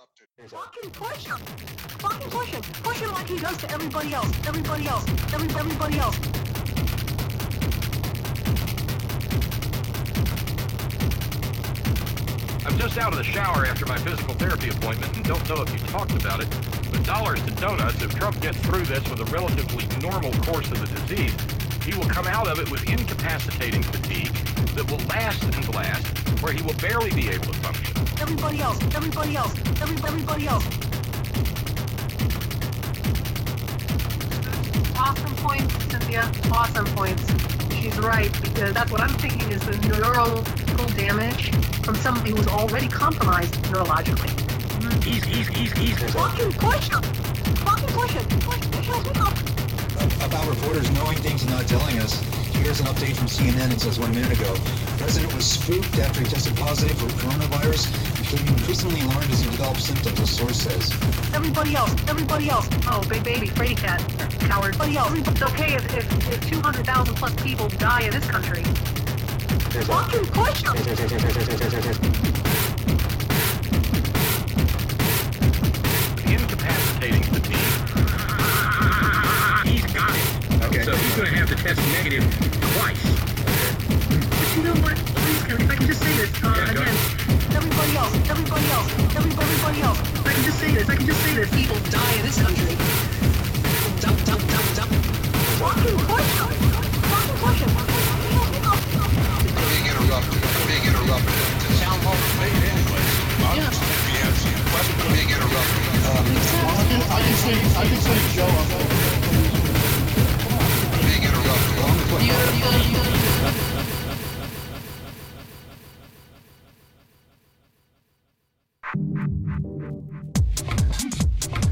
Fucking push him! Fucking push him! Push him like he does to everybody else! Everybody else! Every, everybody else! I'm just out of the shower after my physical therapy appointment and don't know if you talked about it, but dollars to donuts, if Trump gets through this with a relatively normal course of the disease, he will come out of it with incapacitating fatigue that will last and last, where he will barely be able to function. Everybody else! Everybody else! Every, everybody else! Awesome points, Cynthia. Awesome points. She's right, because that's what I'm thinking is the neurological damage from somebody who's already compromised neurologically. He's, he's, he's, he's. Fucking push him! Fucking push him! Push, push him up! About reporters knowing things and not telling us. Here's an update from CNN. It says one minute ago. The president was spooked after he tested positive for coronavirus, became increasingly alarmed as he developed symptoms, a source says. Everybody else! Everybody else! Oh, big baby, Freddy cat, coward. Everybody else! It's okay if, if, if 200,000 plus people die in this country. Fucking push him! Incapacitating fatigue. He's got it. Okay. So he's going to have to test negative twice. You know what? If I can just say this, uh, Yeah, again, Everybody else! Everybody else! Every, everybody else! if I can just say this, I can just say this. People die in this country. Dump, dump, dump, dump. Fucking him! Fucking him! being interrupted. Being interrupted. The town hall is made anyway. I'm being interrupted. I can see, I can see Joe being interrupted. Thank you.